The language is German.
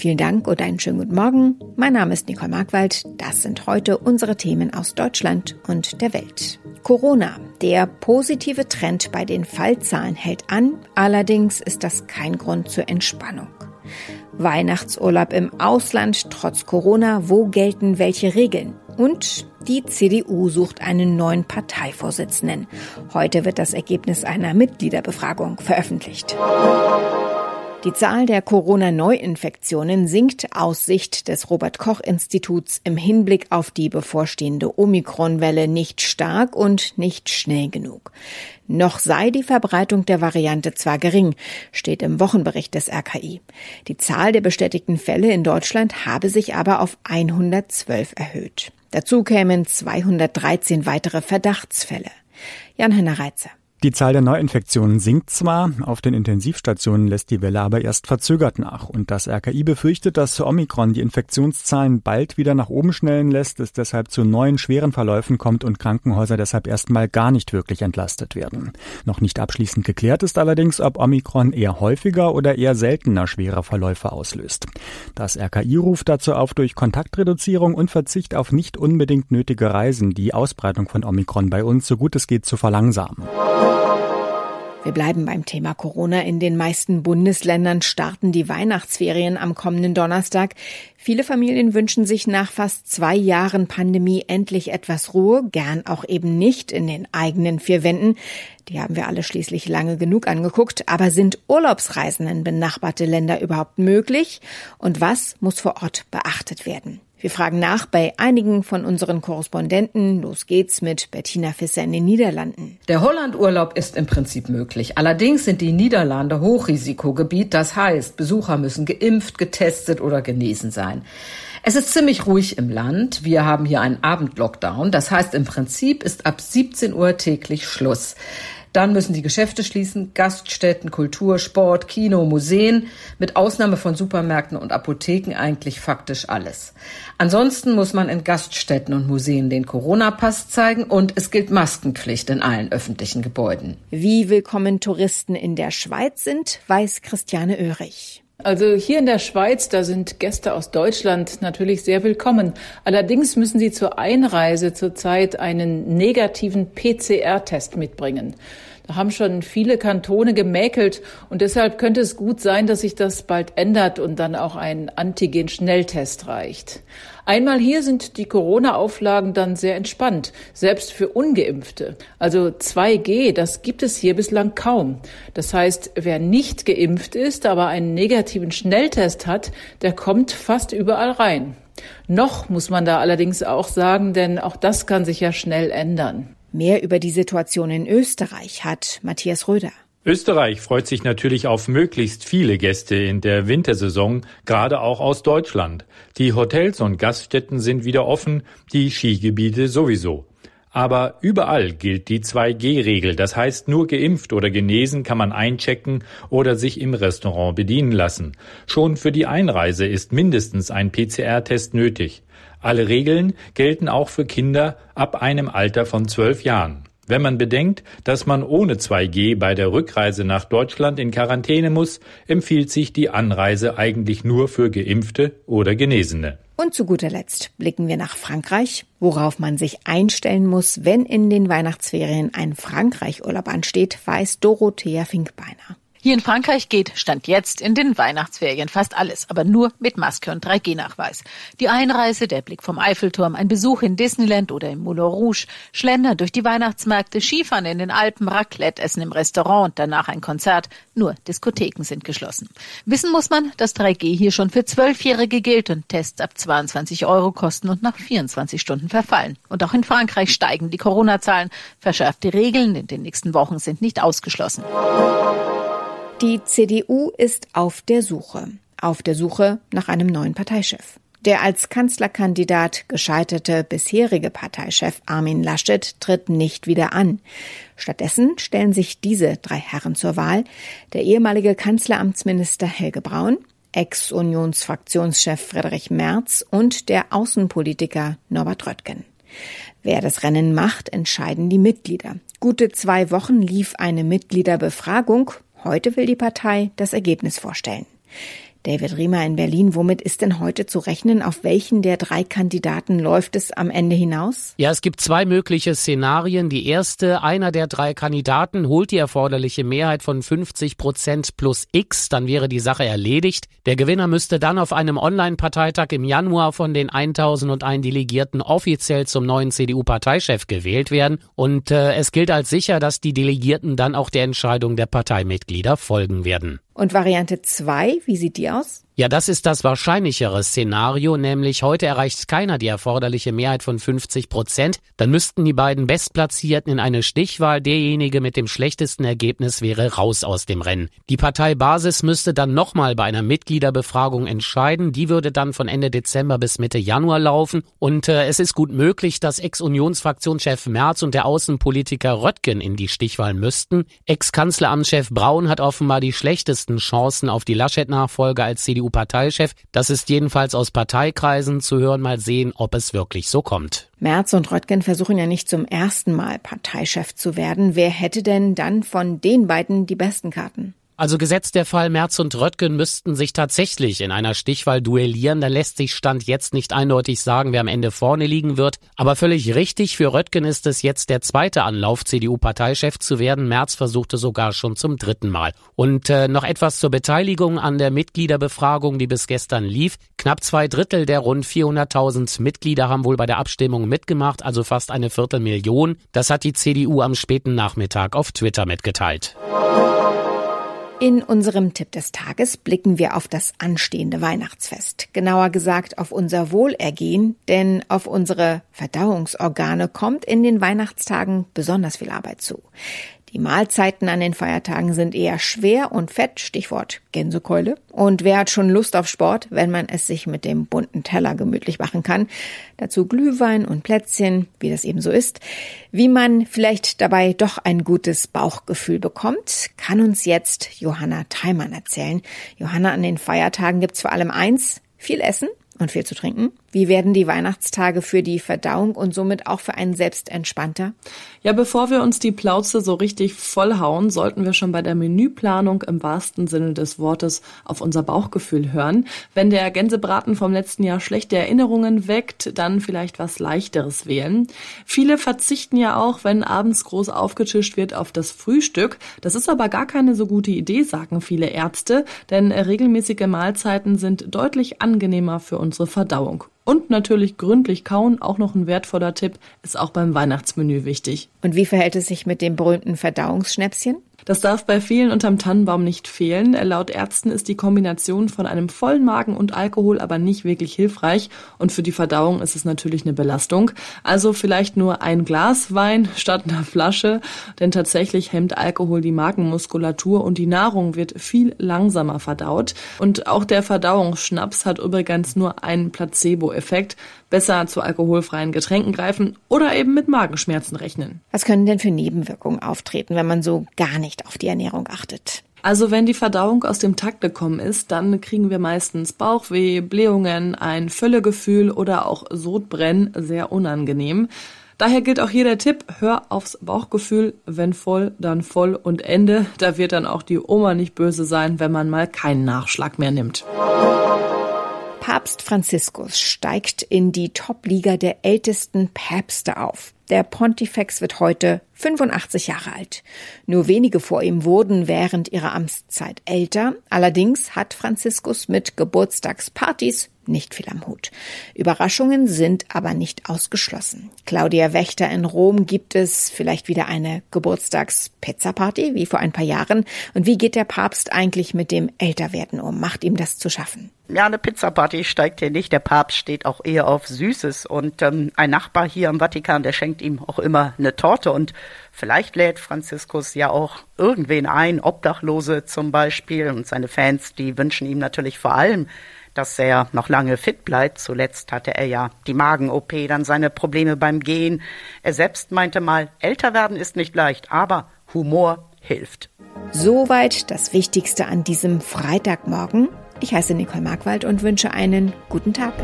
Vielen Dank und einen schönen guten Morgen. Mein Name ist Nicole Markwald. Das sind heute unsere Themen aus Deutschland und der Welt. Corona. Der positive Trend bei den Fallzahlen hält an. Allerdings ist das kein Grund zur Entspannung. Weihnachtsurlaub im Ausland trotz Corona. Wo gelten welche Regeln? Und die CDU sucht einen neuen Parteivorsitzenden. Heute wird das Ergebnis einer Mitgliederbefragung veröffentlicht. Die Zahl der Corona-Neuinfektionen sinkt aus Sicht des Robert Koch Instituts im Hinblick auf die bevorstehende Omikron-Welle nicht stark und nicht schnell genug. Noch sei die Verbreitung der Variante zwar gering, steht im Wochenbericht des RKI. Die Zahl der bestätigten Fälle in Deutschland habe sich aber auf 112 erhöht. Dazu kämen 213 weitere Verdachtsfälle. Jan-Henner Reitze. Die Zahl der Neuinfektionen sinkt zwar, auf den Intensivstationen lässt die Welle aber erst verzögert nach. Und das RKI befürchtet, dass Omikron die Infektionszahlen bald wieder nach oben schnellen lässt, es deshalb zu neuen schweren Verläufen kommt und Krankenhäuser deshalb erstmal gar nicht wirklich entlastet werden. Noch nicht abschließend geklärt ist allerdings, ob Omikron eher häufiger oder eher seltener schwere Verläufe auslöst. Das RKI ruft dazu auf, durch Kontaktreduzierung und Verzicht auf nicht unbedingt nötige Reisen die Ausbreitung von Omikron bei uns so gut es geht zu verlangsamen. Wir bleiben beim Thema Corona. In den meisten Bundesländern starten die Weihnachtsferien am kommenden Donnerstag. Viele Familien wünschen sich nach fast zwei Jahren Pandemie endlich etwas Ruhe, gern auch eben nicht in den eigenen vier Wänden. Die haben wir alle schließlich lange genug angeguckt. Aber sind Urlaubsreisen in benachbarte Länder überhaupt möglich? Und was muss vor Ort beachtet werden? Wir fragen nach bei einigen von unseren Korrespondenten. Los geht's mit Bettina Fisser in den Niederlanden. Der Hollandurlaub ist im Prinzip möglich. Allerdings sind die Niederlande Hochrisikogebiet. Das heißt, Besucher müssen geimpft, getestet oder genesen sein. Es ist ziemlich ruhig im Land. Wir haben hier einen Abendlockdown. Das heißt, im Prinzip ist ab 17 Uhr täglich Schluss. Dann müssen die Geschäfte schließen, Gaststätten, Kultur, Sport, Kino, Museen, mit Ausnahme von Supermärkten und Apotheken eigentlich faktisch alles. Ansonsten muss man in Gaststätten und Museen den Corona-Pass zeigen und es gilt Maskenpflicht in allen öffentlichen Gebäuden. Wie willkommen Touristen in der Schweiz sind, weiß Christiane Oehrig. Also hier in der Schweiz, da sind Gäste aus Deutschland natürlich sehr willkommen. Allerdings müssen sie zur Einreise zurzeit einen negativen PCR-Test mitbringen. Da haben schon viele Kantone gemäkelt und deshalb könnte es gut sein, dass sich das bald ändert und dann auch ein Antigen-Schnelltest reicht. Einmal hier sind die Corona-Auflagen dann sehr entspannt, selbst für ungeimpfte. Also 2G, das gibt es hier bislang kaum. Das heißt, wer nicht geimpft ist, aber einen negativen Schnelltest hat, der kommt fast überall rein. Noch muss man da allerdings auch sagen, denn auch das kann sich ja schnell ändern. Mehr über die Situation in Österreich hat Matthias Röder. Österreich freut sich natürlich auf möglichst viele Gäste in der Wintersaison, gerade auch aus Deutschland. Die Hotels und Gaststätten sind wieder offen, die Skigebiete sowieso. Aber überall gilt die 2G-Regel. Das heißt, nur geimpft oder genesen kann man einchecken oder sich im Restaurant bedienen lassen. Schon für die Einreise ist mindestens ein PCR-Test nötig. Alle Regeln gelten auch für Kinder ab einem Alter von zwölf Jahren. Wenn man bedenkt, dass man ohne 2G bei der Rückreise nach Deutschland in Quarantäne muss, empfiehlt sich die Anreise eigentlich nur für Geimpfte oder Genesene. Und zu guter Letzt blicken wir nach Frankreich, worauf man sich einstellen muss, wenn in den Weihnachtsferien ein Frankreich-Urlaub ansteht, weiß Dorothea Finkbeiner. Hier in Frankreich geht Stand jetzt in den Weihnachtsferien fast alles, aber nur mit Maske und 3G-Nachweis. Die Einreise, der Blick vom Eiffelturm, ein Besuch in Disneyland oder im Moulin Rouge, Schlender durch die Weihnachtsmärkte, Skifahren in den Alpen, Raclette essen im Restaurant und danach ein Konzert. Nur Diskotheken sind geschlossen. Wissen muss man, dass 3G hier schon für Zwölfjährige gilt und Tests ab 22 Euro kosten und nach 24 Stunden verfallen. Und auch in Frankreich steigen die Corona-Zahlen. Verschärfte Regeln in den nächsten Wochen sind nicht ausgeschlossen. Die CDU ist auf der Suche. Auf der Suche nach einem neuen Parteichef. Der als Kanzlerkandidat gescheiterte bisherige Parteichef Armin Laschet tritt nicht wieder an. Stattdessen stellen sich diese drei Herren zur Wahl. Der ehemalige Kanzleramtsminister Helge Braun, Ex-Unionsfraktionschef Friedrich Merz und der Außenpolitiker Norbert Röttgen. Wer das Rennen macht, entscheiden die Mitglieder. Gute zwei Wochen lief eine Mitgliederbefragung Heute will die Partei das Ergebnis vorstellen. David Riemer in Berlin, womit ist denn heute zu rechnen? Auf welchen der drei Kandidaten läuft es am Ende hinaus? Ja, es gibt zwei mögliche Szenarien. Die erste, einer der drei Kandidaten holt die erforderliche Mehrheit von 50 Prozent plus X, dann wäre die Sache erledigt. Der Gewinner müsste dann auf einem Online-Parteitag im Januar von den 1001 Delegierten offiziell zum neuen CDU-Parteichef gewählt werden. Und äh, es gilt als sicher, dass die Delegierten dann auch der Entscheidung der Parteimitglieder folgen werden. Und Variante 2, wie sieht die aus? Ja, das ist das wahrscheinlichere Szenario, nämlich heute erreicht keiner die erforderliche Mehrheit von 50 Prozent. Dann müssten die beiden Bestplatzierten in eine Stichwahl. Derjenige mit dem schlechtesten Ergebnis wäre raus aus dem Rennen. Die Parteibasis müsste dann nochmal bei einer Mitgliederbefragung entscheiden. Die würde dann von Ende Dezember bis Mitte Januar laufen. Und äh, es ist gut möglich, dass Ex-Unionsfraktionschef Merz und der Außenpolitiker Röttgen in die Stichwahl müssten. Ex-Kanzleramtschef Braun hat offenbar die schlechtesten Chancen auf die Laschet-Nachfolge als CDU CDU-Parteichef. Das ist jedenfalls aus Parteikreisen zu hören. Mal sehen, ob es wirklich so kommt. Merz und Röttgen versuchen ja nicht zum ersten Mal Parteichef zu werden. Wer hätte denn dann von den beiden die besten Karten? Also gesetzt der Fall Merz und Röttgen müssten sich tatsächlich in einer Stichwahl duellieren, dann lässt sich Stand jetzt nicht eindeutig sagen, wer am Ende vorne liegen wird. Aber völlig richtig, für Röttgen ist es jetzt der zweite Anlauf, CDU-Parteichef zu werden. Merz versuchte sogar schon zum dritten Mal. Und äh, noch etwas zur Beteiligung an der Mitgliederbefragung, die bis gestern lief. Knapp zwei Drittel der rund 400.000 Mitglieder haben wohl bei der Abstimmung mitgemacht, also fast eine Viertelmillion. Das hat die CDU am späten Nachmittag auf Twitter mitgeteilt. In unserem Tipp des Tages blicken wir auf das anstehende Weihnachtsfest. Genauer gesagt auf unser Wohlergehen, denn auf unsere Verdauungsorgane kommt in den Weihnachtstagen besonders viel Arbeit zu. Die Mahlzeiten an den Feiertagen sind eher schwer und fett, Stichwort Gänsekeule. Und wer hat schon Lust auf Sport, wenn man es sich mit dem bunten Teller gemütlich machen kann? Dazu Glühwein und Plätzchen, wie das eben so ist. Wie man vielleicht dabei doch ein gutes Bauchgefühl bekommt, kann uns jetzt Johanna Theimann erzählen. Johanna, an den Feiertagen gibt's vor allem eins, viel Essen und viel zu trinken. Wie werden die Weihnachtstage für die Verdauung und somit auch für einen selbst entspannter? Ja, bevor wir uns die Plauze so richtig vollhauen, sollten wir schon bei der Menüplanung im wahrsten Sinne des Wortes auf unser Bauchgefühl hören. Wenn der Gänsebraten vom letzten Jahr schlechte Erinnerungen weckt, dann vielleicht was leichteres wählen. Viele verzichten ja auch, wenn abends groß aufgetischt wird, auf das Frühstück. Das ist aber gar keine so gute Idee, sagen viele Ärzte, denn regelmäßige Mahlzeiten sind deutlich angenehmer für unsere Verdauung. Und natürlich gründlich kauen, auch noch ein wertvoller Tipp, ist auch beim Weihnachtsmenü wichtig. Und wie verhält es sich mit dem berühmten Verdauungsschnäpschen? Das darf bei vielen unterm Tannenbaum nicht fehlen. Laut Ärzten ist die Kombination von einem vollen Magen und Alkohol aber nicht wirklich hilfreich und für die Verdauung ist es natürlich eine Belastung. Also vielleicht nur ein Glas Wein statt einer Flasche, denn tatsächlich hemmt Alkohol die Magenmuskulatur und die Nahrung wird viel langsamer verdaut. Und auch der Verdauungsschnaps hat übrigens nur einen Placebo-Effekt. Besser zu alkoholfreien Getränken greifen oder eben mit Magenschmerzen rechnen. Was können denn für Nebenwirkungen auftreten, wenn man so gar nicht auf die Ernährung achtet. Also wenn die Verdauung aus dem Takt gekommen ist, dann kriegen wir meistens Bauchweh, Blähungen, ein Völlegefühl oder auch Sodbrennen, sehr unangenehm. Daher gilt auch hier der Tipp, hör aufs Bauchgefühl, wenn voll, dann voll und Ende. Da wird dann auch die Oma nicht böse sein, wenn man mal keinen Nachschlag mehr nimmt. Papst Franziskus steigt in die Top-Liga der ältesten Päpste auf. Der Pontifex wird heute 85 Jahre alt. Nur wenige vor ihm wurden während ihrer Amtszeit älter. Allerdings hat Franziskus mit Geburtstagspartys nicht viel am Hut. Überraschungen sind aber nicht ausgeschlossen. Claudia Wächter in Rom gibt es vielleicht wieder eine Geburtstags-Pizza-Party wie vor ein paar Jahren. Und wie geht der Papst eigentlich mit dem Älterwerden um? Macht ihm das zu schaffen? Ja, eine Pizza-Party steigt hier nicht. Der Papst steht auch eher auf Süßes. Und ähm, ein Nachbar hier im Vatikan, der schenkt ihm auch immer eine Torte. Und vielleicht lädt Franziskus ja auch irgendwen ein, Obdachlose zum Beispiel. Und seine Fans, die wünschen ihm natürlich vor allem, dass er noch lange fit bleibt. Zuletzt hatte er ja die Magen-OP, dann seine Probleme beim Gehen. Er selbst meinte mal, älter werden ist nicht leicht, aber Humor hilft. Soweit das Wichtigste an diesem Freitagmorgen. Ich heiße Nicole Markwald und wünsche einen guten Tag.